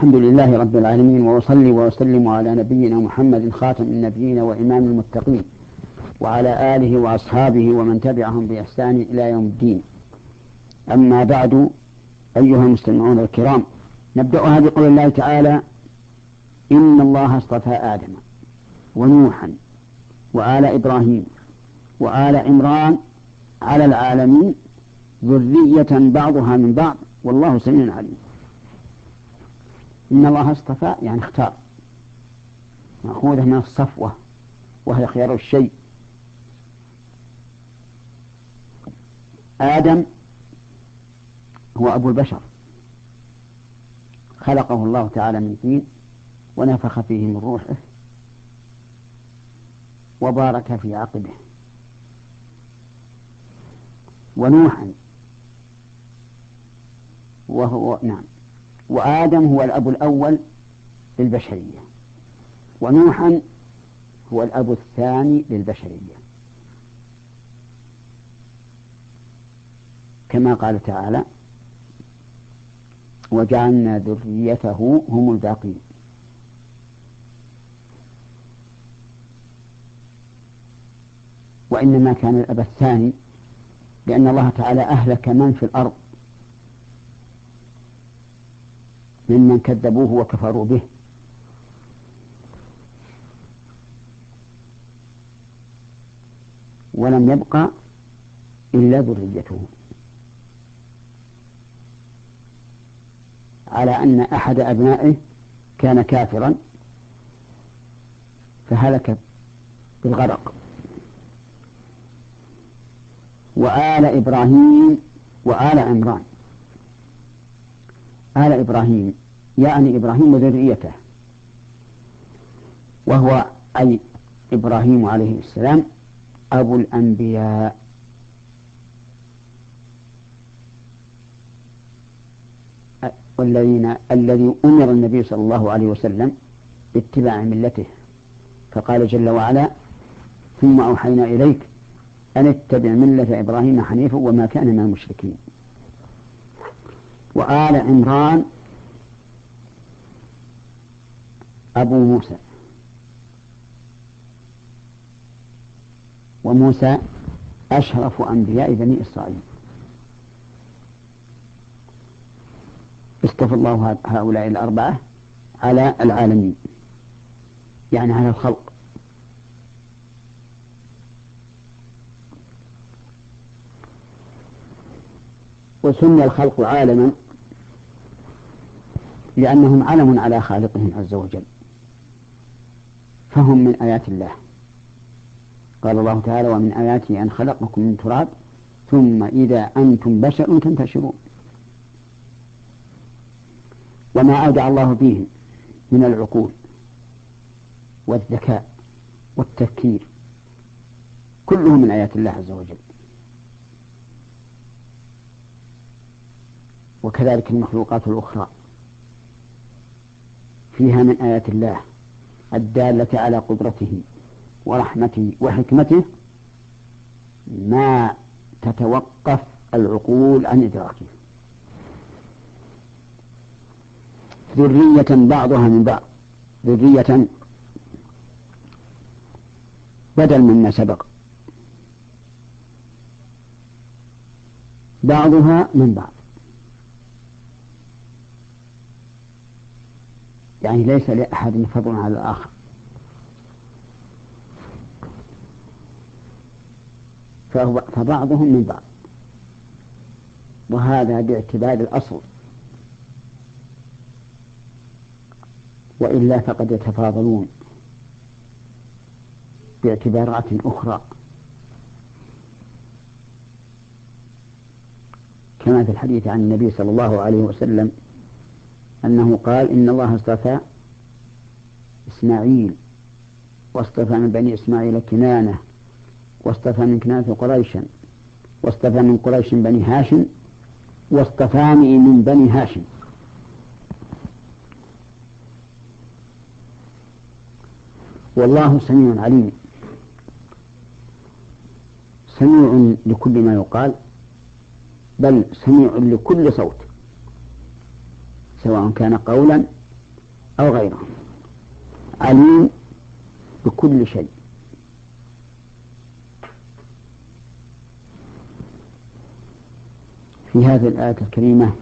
الحمد لله رب العالمين وأصلي وأسلم على نبينا محمد خاتم النبيين وإمام المتقين وعلى آله وأصحابه ومن تبعهم بإحسان إلى يوم الدين. أما بعد أيها المستمعون الكرام نبدأها بقول الله تعالى إن الله اصطفى آدم ونوحا وآل إبراهيم وآل عمران على العالمين ذرية بعضها من بعض والله سميع عليم. إن الله اصطفى يعني اختار. مأخوذة من الصفوة وهي خيار الشيء. آدم هو أبو البشر. خلقه الله تعالى من طين ونفخ فيه من روحه وبارك في عقبه. ونوحا وهو نعم. وآدم هو الأب الأول للبشرية ونوحا هو الأب الثاني للبشرية. كما قال تعالى وجعلنا ذريته هم الباقين. وإنما كان الأب الثاني لأن الله تعالى أهلك من في الأرض ممن كذبوه وكفروا به. ولم يبقى إلا ذريته. على أن أحد أبنائه كان كافرا فهلك بالغرق. وآل إبراهيم وآل عمران. آل إبراهيم يعني إبراهيم وذريته. وهو أي إبراهيم عليه السلام أبو الأنبياء. والذين الذي أمر النبي صلى الله عليه وسلم باتباع ملته. فقال جل وعلا ثم أوحينا إليك أن اتبع ملة إبراهيم حنيفا وما كان من المشركين. وآل عمران أبو موسى. وموسى أشرف أنبياء بني إسرائيل. اصطفى الله هؤلاء الأربعة على العالمين. يعني على الخلق. وسمي الخلق عالما لأنهم علم على خالقهم عز وجل. فهم من آيات الله. قال الله تعالى ومن آياته أن خلقكم من تراب ثم إذا أنتم بشر تنتشرون. وما أودع الله فيهم من العقول والذكاء والتفكير. كله من آيات الله عز وجل. وكذلك المخلوقات الأخرى. فيها من آيات الله الدالة على قدرته ورحمته وحكمته ما تتوقف العقول عن إدراكه. ذرية بعضها من بعض. ذرية بدل مما سبق. بعضها من بعض. يعني ليس لأحد فضل على الآخر. فهو فبعضهم من بعض. وهذا باعتبار الأصل. وإلا فقد يتفاضلون. باعتبارات أخرى. كما في الحديث عن النبي صلى الله عليه وسلم أنه قال إن الله اصطفى إسماعيل واصطفى من بني إسماعيل كنانة واصطفى من كنانة قريشا واصطفى من قريش بني هاشم واصطفاني من بني هاشم. والله سميع عليم. سميع لكل ما يقال بل سميع لكل صوت. سواء كان قولا أو غيره. عليم بكل شيء. في هذه الآية الكريمة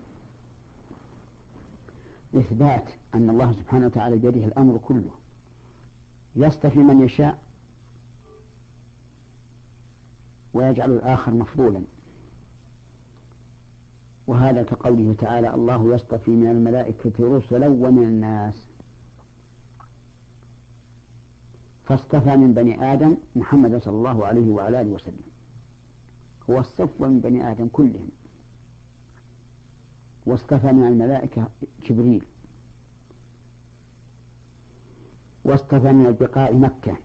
إثبات أن الله سبحانه وتعالى بيده الأمر كله. يصطفي من يشاء ويجعل الآخر مفضولا. وهذا كقوله تعالى الله يصطفي من الملائكة رسلا ومن الناس. فاصطفى من بني آدم محمد صلى الله عليه وعلى آله وسلم. هو الصفوة من بني آدم كلهم. واصطفى من الملائكة جبريل. واصطفى من البقاع مكة.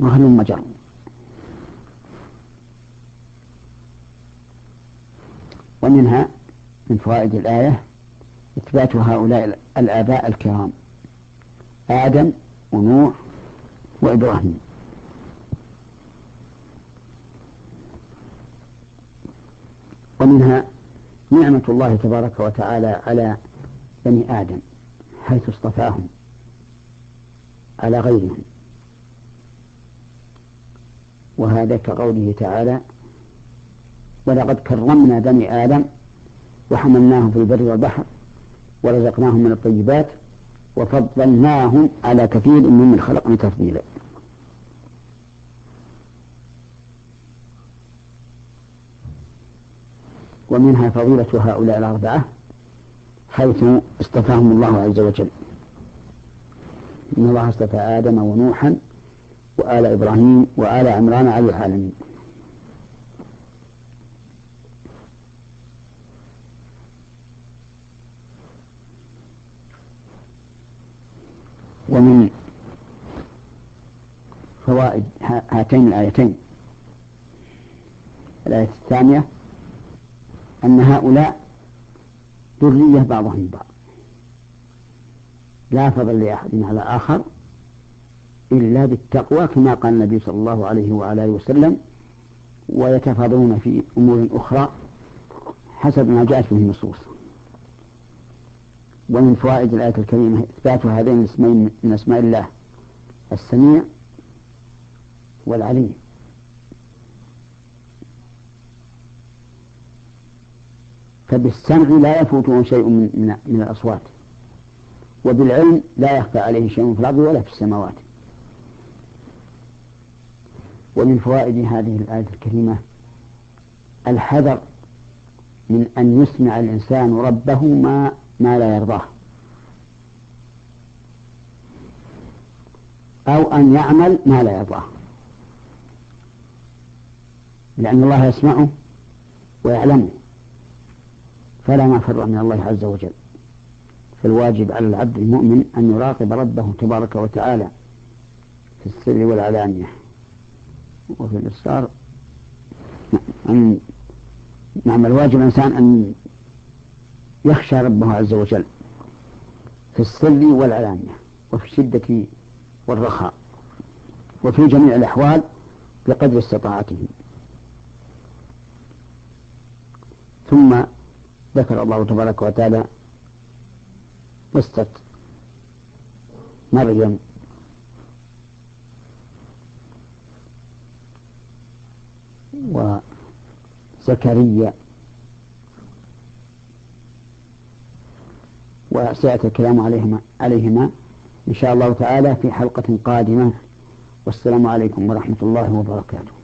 وهلم جر ومنها من فوائد الآية إثبات هؤلاء الآباء الكرام آدم ونوح وإبراهيم. ومنها نعمة الله تبارك وتعالى على بني آدم حيث اصطفاهم على غيرهم. وهذا كقوله تعالى ولقد كرمنا بني آدم وحملناهم في البر والبحر ورزقناهم من الطيبات وفضلناهم على كثير ممن خلقنا تفضيلا. ومنها فضيلة هؤلاء الأربعة حيث اصطفاهم الله عز وجل. إن الله اصطفى آدم ونوحا وآل إبراهيم وآل عمران على العالمين. ومن فوائد هاتين الآيتين. الآية الثانية أن هؤلاء ذرية بعضهم بعض. لا فضل لأحد على آخر إلا بالتقوى كما قال النبي صلى الله عليه وعلى آله وسلم ويتفاضلون في أمور أخرى حسب ما جاءت به النصوص. ومن فوائد الآية الكريمة إثبات هذين الاسمين من أسماء الله السميع والعليم. فبالسمع لا يفوته شيء من, من, الأصوات وبالعلم لا يخفى عليه شيء في الأرض ولا في السماوات. ومن فوائد هذه الآية الكريمة الحذر من أن يسمع الإنسان ربه ما ما لا يرضاه. أو أن يعمل ما لا يرضاه. لأن الله يسمعه ويعلمه فلا مفر من الله عز وجل. فالواجب على العبد المؤمن أن يراقب ربه تبارك وتعالى في السر والعلانية. وفي الإصرار أن نعم الواجب الإنسان أن يخشى ربه عز وجل في السر والعلانية وفي الشدة والرخاء وفي جميع الأحوال بقدر استطاعته. ثم ذكر الله تبارك وتعالى قصة مريم. وزكريا وسيأتي الكلام عليهما عليهما إن شاء الله تعالى في حلقة قادمة. والسلام عليكم ورحمة الله وبركاته.